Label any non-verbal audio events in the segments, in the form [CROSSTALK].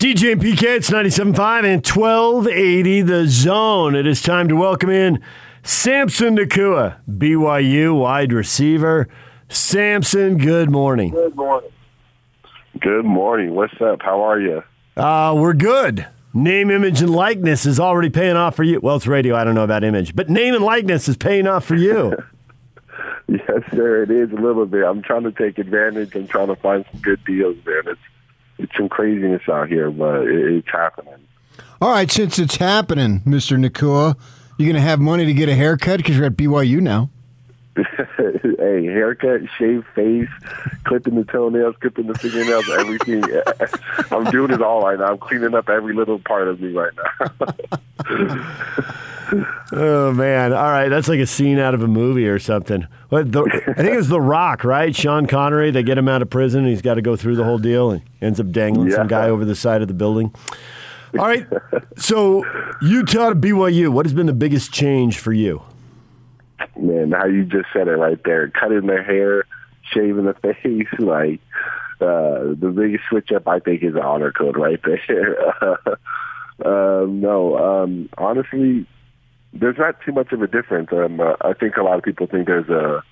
DJ and PK, it's 97.5 and 1280 the zone. It is time to welcome in Samson Nacua, BYU wide receiver. Samson, good morning. Good morning. Good morning. What's up? How are you? Uh, we're good. Name, image, and likeness is already paying off for you. Well, it's radio. I don't know about image, but name and likeness is paying off for you. [LAUGHS] yes, sir. It is a little bit. I'm trying to take advantage. I'm trying to find some good deals, man. It's it's some craziness out here, but it, it's happening. All right, since it's happening, Mister Nacua, you gonna have money to get a haircut because you're at BYU now. [LAUGHS] hey, haircut, shave face, clipping the toenails, clipping the fingernails, everything. [LAUGHS] I'm doing it all right now. I'm cleaning up every little part of me right now. [LAUGHS] oh man! All right, that's like a scene out of a movie or something. What the, I think it's The Rock, right? Sean Connery. They get him out of prison. he's got to go through the whole deal, and ends up dangling yeah. some guy over the side of the building. All right. So Utah to BYU. What has been the biggest change for you? Man, how you just said it right there. Cutting their hair, shaving the [LAUGHS] face, like uh, the biggest switch up I think is the honor code right there. [LAUGHS] uh, no, um, honestly, there's not too much of a difference. Um, uh, I think a lot of people think there's a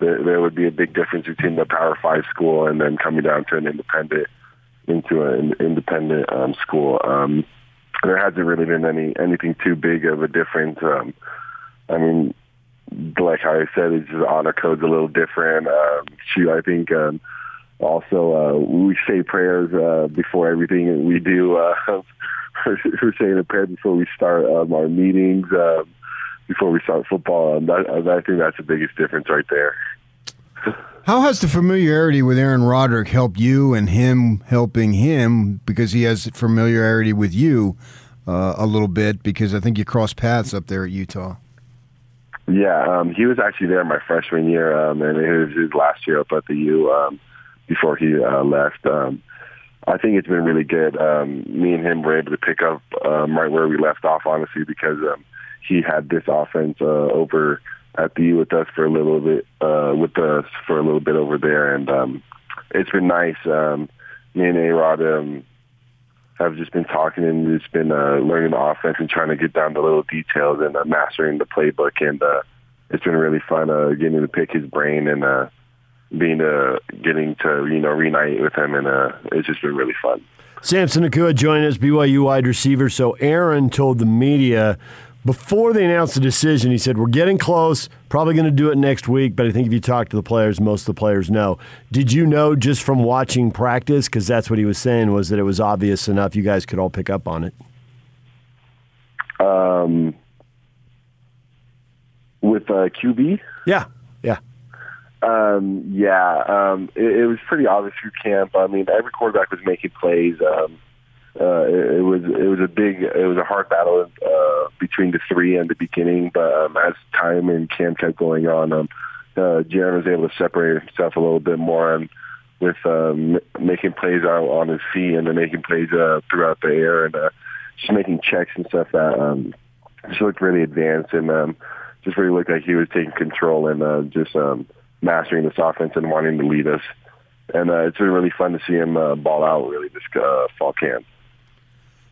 there, there would be a big difference between the Power Five school and then coming down to an independent into an independent um, school. Um, there hasn't really been any anything too big of a difference. Um, I mean, like I said, it's just honor code's a little different. Um, I think um, also uh, we say prayers uh, before everything we do. Uh, [LAUGHS] we're saying a prayer before we start um, our meetings, um, before we start football. Um, that, I think that's the biggest difference right there. How has the familiarity with Aaron Roderick helped you and him helping him because he has familiarity with you uh, a little bit because I think you crossed paths up there at Utah? Yeah, um, he was actually there my freshman year, um, and it was his last year up at the U um, before he uh, left. Um, I think it's been really good. Um, me and him were able to pick up um, right where we left off, honestly, because um, he had this offense uh, over at the U with us for a little bit, uh, with us for a little bit over there, and um, it's been nice. Um, me and A-Rod um, have just been talking and just been uh, learning the offense and trying to get down to little details and uh, mastering the playbook, and uh, it's been really fun uh, getting to pick his brain and. Uh, being uh, getting to you know reunite with him, and uh, it's just been really fun. Samson Nacua joined us, BYU wide receiver. So Aaron told the media before they announced the decision, he said, We're getting close, probably going to do it next week, but I think if you talk to the players, most of the players know. Did you know just from watching practice? Because that's what he was saying, was that it was obvious enough you guys could all pick up on it. Um, with uh, QB? Yeah, yeah. Um, yeah, um, it, it was pretty obvious through camp. I mean, every quarterback was making plays. Um, uh, it, it was it was a big it was a hard battle uh, between the three in the beginning, but um, as time and camp kept going on, um, uh, Jaren was able to separate himself a little bit more and with um, making plays out on his feet and then making plays uh, throughout the air and uh, just making checks and stuff that um, just looked really advanced and um, just really looked like he was taking control and uh, just um, mastering this offense and wanting to lead us. And uh, it's been really fun to see him uh, ball out really this uh, fall camp.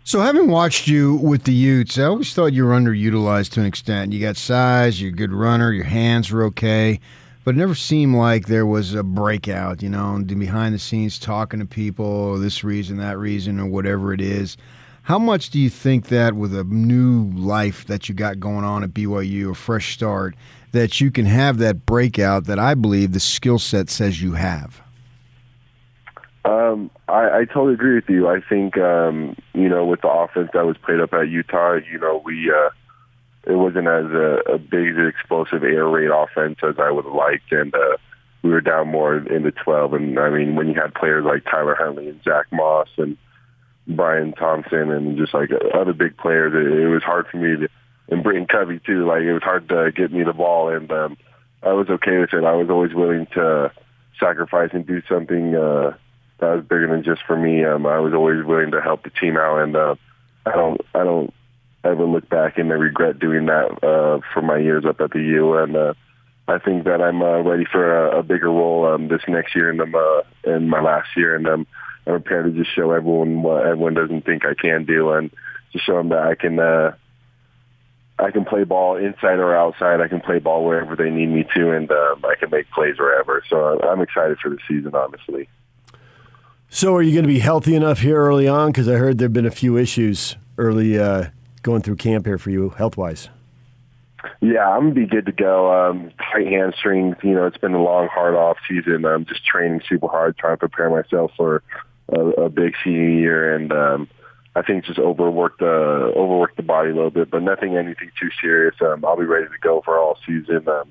So, having watched you with the Utes, I always thought you were underutilized to an extent. You got size, you're a good runner, your hands were okay, but it never seemed like there was a breakout, you know, behind the scenes talking to people, oh, this reason, that reason, or whatever it is. How much do you think that with a new life that you got going on at BYU, a fresh start, that you can have that breakout that I believe the skill set says you have? Um, I, I totally agree with you. I think um, you know with the offense that was played up at Utah, you know we uh, it wasn't as a, a big explosive air raid offense as I would have liked, and uh, we were down more in the 12. And I mean, when you had players like Tyler Huntley and Zach Moss and Bryan Thompson and just like other big players, it, it was hard for me to and Britain Covey too. Like it was hard to get me the ball, and um, I was okay with it. I was always willing to sacrifice and do something uh, that was bigger than just for me. Um, I was always willing to help the team out, and uh, I don't, I don't ever look back and I regret doing that uh, for my years up at the U. And uh, I think that I'm uh, ready for a, a bigger role um, this next year and um, uh, in my last year, and um, I'm prepared to just show everyone what everyone doesn't think I can do, and just show them that I can. Uh, I can play ball inside or outside. I can play ball wherever they need me to, and um, I can make plays wherever. So I'm excited for the season, honestly. So, are you going to be healthy enough here early on? Because I heard there have been a few issues early uh, going through camp here for you, health wise. Yeah, I'm gonna be good to go. Um, tight hamstrings. You know, it's been a long, hard off season. I'm just training super hard, trying to prepare myself for a, a big senior year, and um, I think just overworked the overworked the body a little bit, but nothing anything too serious. Um, I'll be ready to go for all season. Um,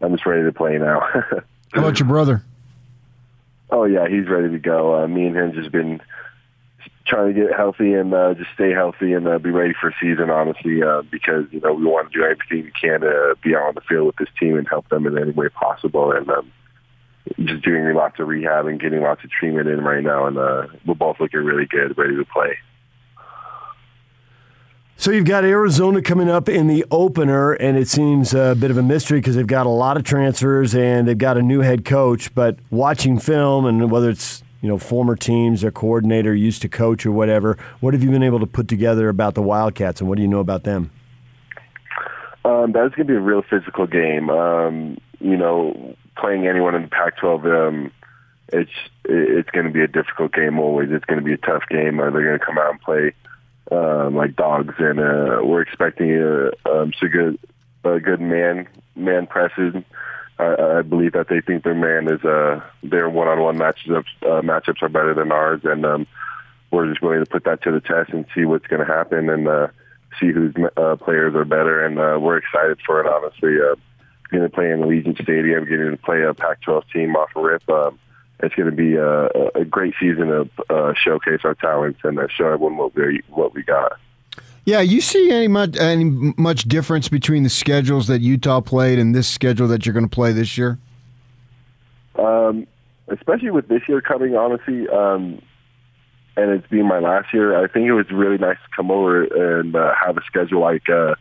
I'm just ready to play now. [LAUGHS] How about your brother? Oh yeah, he's ready to go. Uh, me and him just been trying to get healthy and uh, just stay healthy and uh, be ready for season. Honestly, uh, because you know we want to do everything we can to be out on the field with this team and help them in any way possible. And um, just doing lots of rehab and getting lots of treatment in right now, and uh, we're both looking really good, ready to play. So you've got Arizona coming up in the opener, and it seems a bit of a mystery because they've got a lot of transfers and they've got a new head coach. But watching film and whether it's you know former teams, their coordinator used to coach or whatever, what have you been able to put together about the Wildcats, and what do you know about them? Um, that's going to be a real physical game. Um, you know, playing anyone in the Pac-12, um, it's it's going to be a difficult game always. It's going to be a tough game. Uh, they're going to come out and play um, like dogs, and uh, we're expecting a um, so good a good man man presses. I, I believe that they think their man is uh, their one-on-one matchups uh, matchups are better than ours, and um, we're just going to put that to the test and see what's going to happen and uh, see whose uh, players are better. And uh, we're excited for it. Honestly, uh, getting to play in Allegiant Stadium, getting to play a Pac-12 team off a rip. Um, it's going to be a, a great season to uh, showcase our talents and uh, show everyone what we what we got. Yeah, you see any much any much difference between the schedules that Utah played and this schedule that you're going to play this year? Um, especially with this year coming, honestly, um, and it's being my last year. I think it was really nice to come over and uh, have a schedule like uh,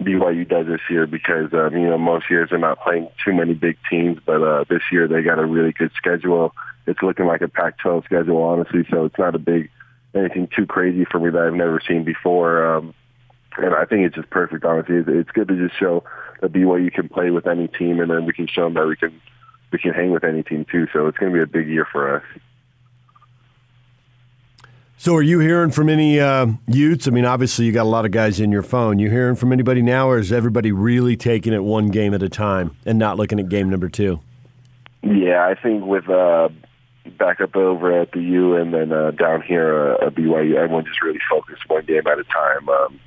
BYU does this year because um, you know most years they're not playing too many big teams, but uh, this year they got a really good schedule. It's looking like a Pac-12 schedule, honestly. So it's not a big anything too crazy for me that I've never seen before. Um, and I think it's just perfect, honestly. It's, it's good to just show that BYU can play with any team, and then we can show them that we can we can hang with any team too. So it's going to be a big year for us. So, are you hearing from any uh, Utes? I mean, obviously, you got a lot of guys in your phone. You hearing from anybody now, or is everybody really taking it one game at a time and not looking at game number two? Yeah, I think with uh, back up over at the U and then uh, down here uh, at BYU, everyone just really focused one game at a time. Um,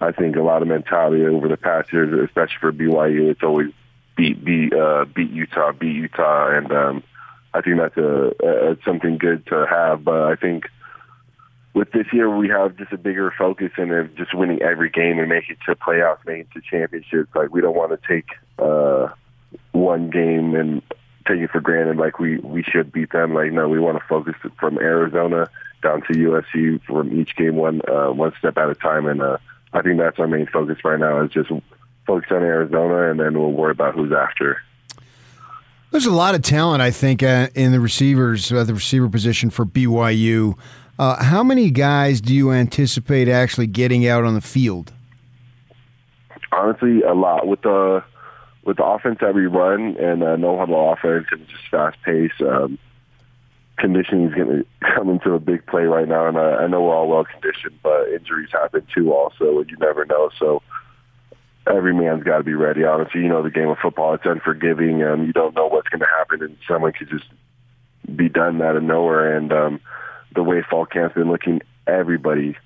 I think a lot of mentality over the past years, especially for BYU, it's always beat beat uh, beat Utah, beat Utah, and um, I think that's a, a something good to have. But I think with this year, we have just a bigger focus in just winning every game and make it to playoffs, make it to championships. Like we don't want to take uh, one game and take it for granted like we we should beat them. Like no, we want to focus from Arizona down to USC from each game one uh, one step at a time, and uh, I think that's our main focus right now is just focus on Arizona, and then we'll worry about who's after. There's a lot of talent, I think, uh, in the receivers, uh, the receiver position for BYU. Uh, how many guys do you anticipate actually getting out on the field? Honestly, a lot with the with the offense that we run and uh, no huddle offense and just fast pace. Um, conditioning is going [LAUGHS] to come into a big play right now, and I, I know we're all well conditioned, but injuries happen too, also, and you never know. So every man's got to be ready. Honestly, you know the game of football; it's unforgiving. Um, you don't know what's going to happen, and someone could just be done out of nowhere. And um, the way fall camp's been looking, everybody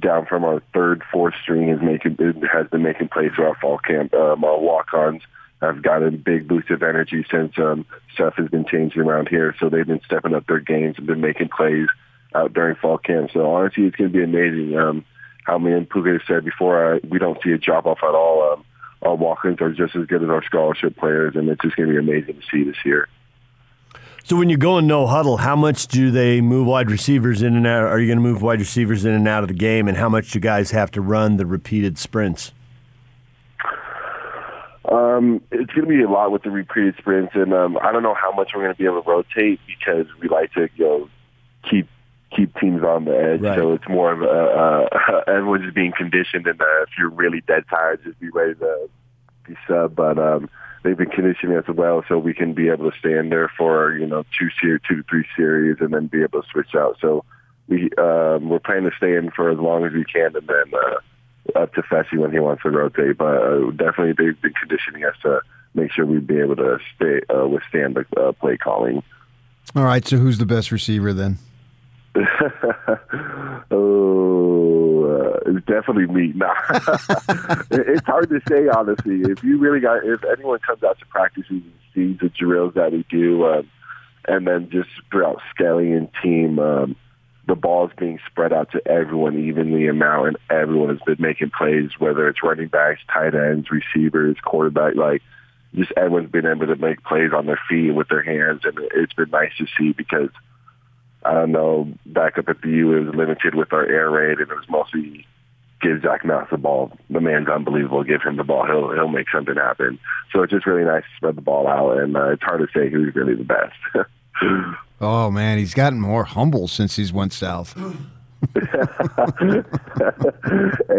down from our third, fourth string is making has been making plays throughout fall camp. Um, our walk-ons have gotten big boost of energy since um, stuff has been changing around here. So they've been stepping up their games and been making plays out during fall camp. So honestly, it's going to be amazing. Um, how me and Puka said before, uh, we don't see a drop off at all. Um, our walk-ins are just as good as our scholarship players, and it's just going to be amazing to see this year. So when you go in no huddle, how much do they move wide receivers in and out? Are you going to move wide receivers in and out of the game, and how much do you guys have to run the repeated sprints? Um, it's going to be a lot with the repeated sprints, and um, I don't know how much we're going to be able to rotate because we like to you know keep keep teams on the edge. Right. So it's more of a uh, everyone's just being conditioned, and uh, if you're really dead tired, just be ready to be sub. But um, they've been conditioning us well, so we can be able to stay in there for you know two series, two to three series, and then be able to switch out. So we um, we're planning to stay in for as long as we can, and then uh, up to Fesi when he wants to rotate. But uh, definitely they've been conditioning us to make sure we'd be able to stay uh, withstand the uh, play calling. All right, so who's the best receiver then? [LAUGHS] oh, uh, it's definitely me. Nah. [LAUGHS] It's hard to say honestly. If you really got, if anyone comes out to practices and sees the drills that we do, um, and then just throughout scaling and team, um, the ball's being spread out to everyone evenly amount, and everyone has been making plays, whether it's running backs, tight ends, receivers, quarterback, like just everyone's been able to make plays on their feet with their hands, and it's been nice to see because I don't know, back up at the U, it was limited with our air raid, and it was mostly give Zach Moss the ball. The man's unbelievable. Give him the ball. He'll he'll make something happen. So it's just really nice to spread the ball out, and uh, it's hard to say who's really the best. [LAUGHS] Oh man, he's gotten more humble since he's went south. [CLEARS THROAT] hey,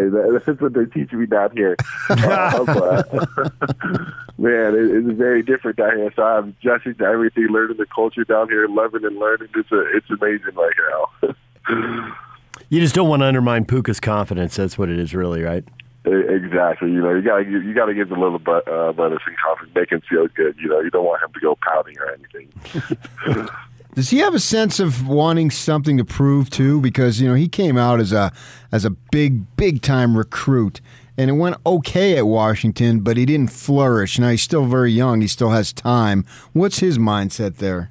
that, that's what they're teaching me down here. [LAUGHS] Uh, but, [LAUGHS] man, it, it's very different down here. So I'm adjusting to everything, learning the culture down here, loving and learning. It's a, it's amazing right now. [LAUGHS] You just don't want to undermine Puka's confidence. That's what it is, really, right? Exactly. You know, you gotta you gotta give the little but uh, bonus and confidence, make him feel good. You know, you don't want him to go pouting or anything. Does he have a sense of wanting something to prove too? Because you know he came out as a as a big big time recruit, and it went okay at Washington, but he didn't flourish. Now he's still very young; he still has time. What's his mindset there?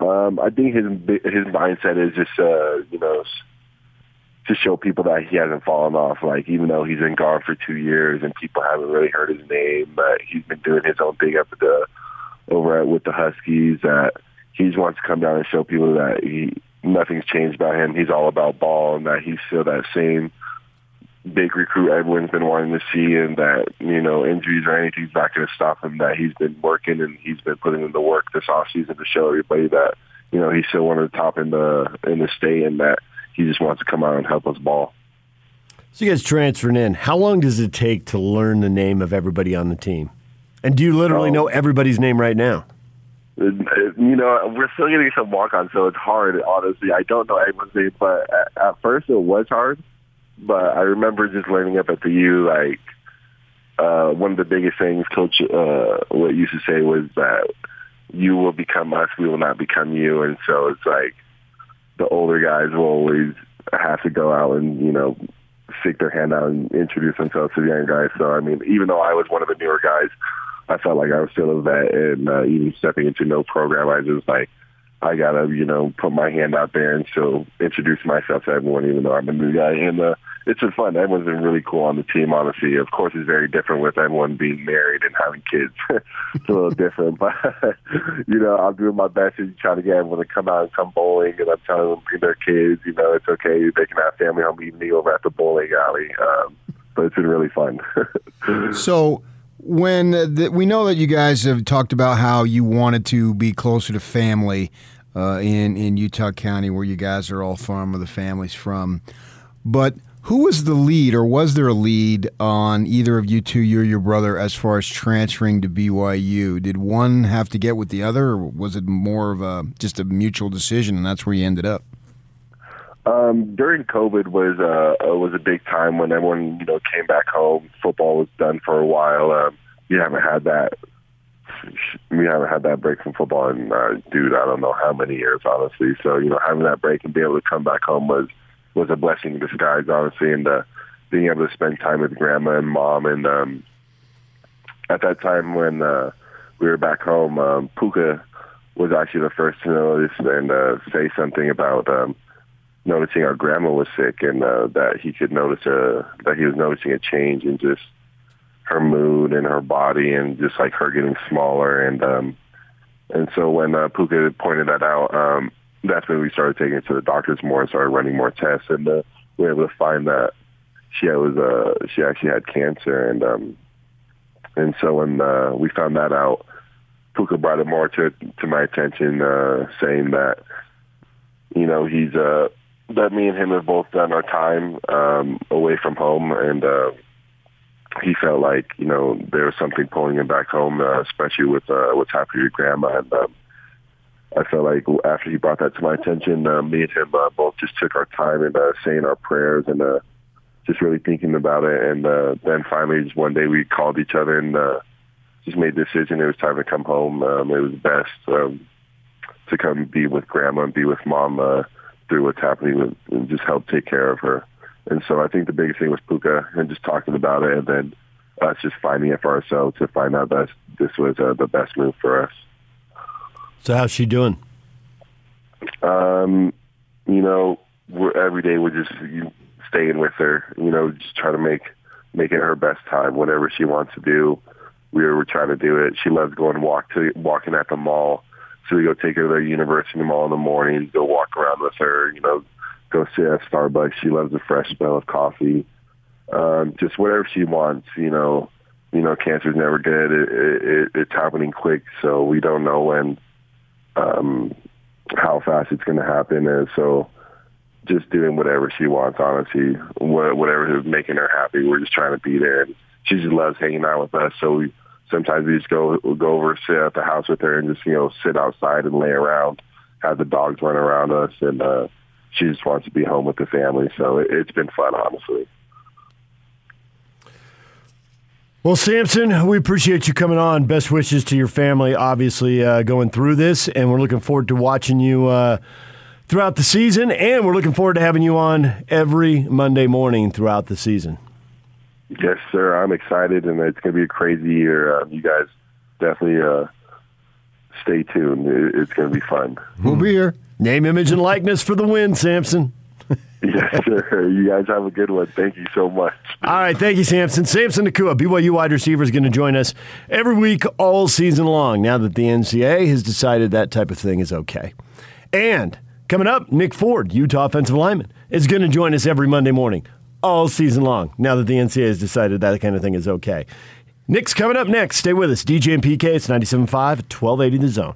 Um, I think his his mindset is just uh, you know to show people that he hasn't fallen off. Like even though he's been gone for two years and people haven't really heard his name, but he's been doing his own thing up at the over at with the Huskies. That he just wants to come down and show people that he nothing's changed about him. He's all about ball and that he's still that same big recruit everyone's been wanting to see and that, you know, injuries or anything's not going to stop him, that he's been working and he's been putting in the work this offseason to show everybody that, you know, he's still one of the top in the in the state and that he just wants to come out and help us ball. So you guys transferring in. How long does it take to learn the name of everybody on the team? And do you literally Oh. know everybody's name right now? You know, we're still getting some walk-on, so it's hard, honestly. I don't know everyone's name, but at, at first it was hard. But I remember just learning up at the U, like, uh, one of the biggest things Coach uh, what used to say was that you will become us, we will not become you. And so it's like the older guys will always have to go out and, you know, stick their hand out and introduce themselves to the young guys. So, I mean, even though I was one of the newer guys, I felt like I was still a vet and uh, even stepping into no program, I was just like, I gotta, you know, put my hand out there and still introduce myself to everyone, even though I'm a new guy. And uh, it's been fun. Everyone's been really cool on the team, honestly. Of course, it's very different with everyone being married and having kids. [LAUGHS] it's a little different, [LAUGHS] but you know, I'm doing my best to try to get everyone to come out and come bowling, and I'm telling them bring their kids. You know, it's okay. They can have family home evening over at the bowling alley. Um, but it's been really fun. [LAUGHS] So when the, we know that you guys have talked about how you wanted to be closer to family uh, in in Utah County, where you guys are all from, or the families from, but. Who was the lead, or was there a lead on either of you two, you or your brother, as far as transferring to BYU? Did one have to get with the other, or was it more of a just a mutual decision, and that's where you ended up? Um, during COVID was uh, uh, was a big time when everyone you know came back home. Football was done for a while. Um, you haven't had that. We haven't had that break from football in, uh, dude, I don't know how many years, honestly. So you know, having that break and being able to come back home was was a blessing in disguise, honestly, and uh, being able to spend time with grandma and mom. And um, at that time when uh, we were back home, um, Puka was actually the first to notice and uh, say something about. Um, noticing our grandma was sick and uh, that he could notice a that he was noticing a change in just her mood and her body and just like her getting smaller and um and so when uh, Puka pointed that out um that's when we started taking it to the doctors more and started running more tests and uh, we were able to find that she was uh she actually had cancer and um and so when uh, we found that out Puka brought it more to to my attention uh saying that you know, he's uh, that me and him have both done our time um, away from home, and uh, he felt like you know there was something pulling him back home, uh, especially with uh, what's happening with grandma. And um, I felt like after he brought that to my attention, uh, me and him uh, both just took our time and uh, saying our prayers and uh, just really thinking about it. And uh, then finally, just one day we called each other and uh, just made the decision it was time to come home. Um, it was best um, to come be with grandma and be with mom uh, through what's happening with, and just help take care of her. And so I think the biggest thing was Puka and just talking about it and then us just finding it for ourselves to find out that this was uh, the best move for us. So how's she doing? Um, you know, we're every day we're just you, staying with her. You know, just trying to make make it her best time. Whatever she wants to do, we're we're trying to do it. She loves going walk to walking at the mall. Go take her to the university mall in the morning, go walk around with her. You know, go sit at Starbucks. She loves the fresh smell of coffee. Um, just whatever she wants. You know, you know, cancer's never good. It, it, it, it's happening quick, so we don't know when um, how fast it's going to happen. And so just doing whatever she wants, honestly, whatever is making her happy. We're just trying to be there. And she just loves hanging out with us. So we sometimes we just go go over, sit at the house with her, and just you know sit outside and lay around, have the dogs run around us, and uh, she just wants to be home with the family. So it, it's been fun, honestly. Well, Samson, we appreciate you coming on. Best wishes to your family, obviously, uh, going through this, and we're looking forward to watching you uh, throughout the season, and we're looking forward to having you on every Monday morning throughout the season. Yes, sir. I'm excited, and it's going to be a crazy year. Um, you guys definitely uh, stay tuned. It's going to be fun. We'll be here. Name, image, and likeness for the win, Samson. [LAUGHS] yes, sir. You guys have a good one. Thank you so much. All right. Thank you, Samson. Samson Nacua, BYU wide receiver, is going to join us every week all season long now that the NCAA has decided that type of thing is okay. And coming up, Nick Ford, Utah offensive lineman, is going to join us every Monday morning all season long now that the NCAA has decided that kind of thing is okay. Nick's coming up next. Stay with us. DJ and PK, it's 97.5 1280 The Zone.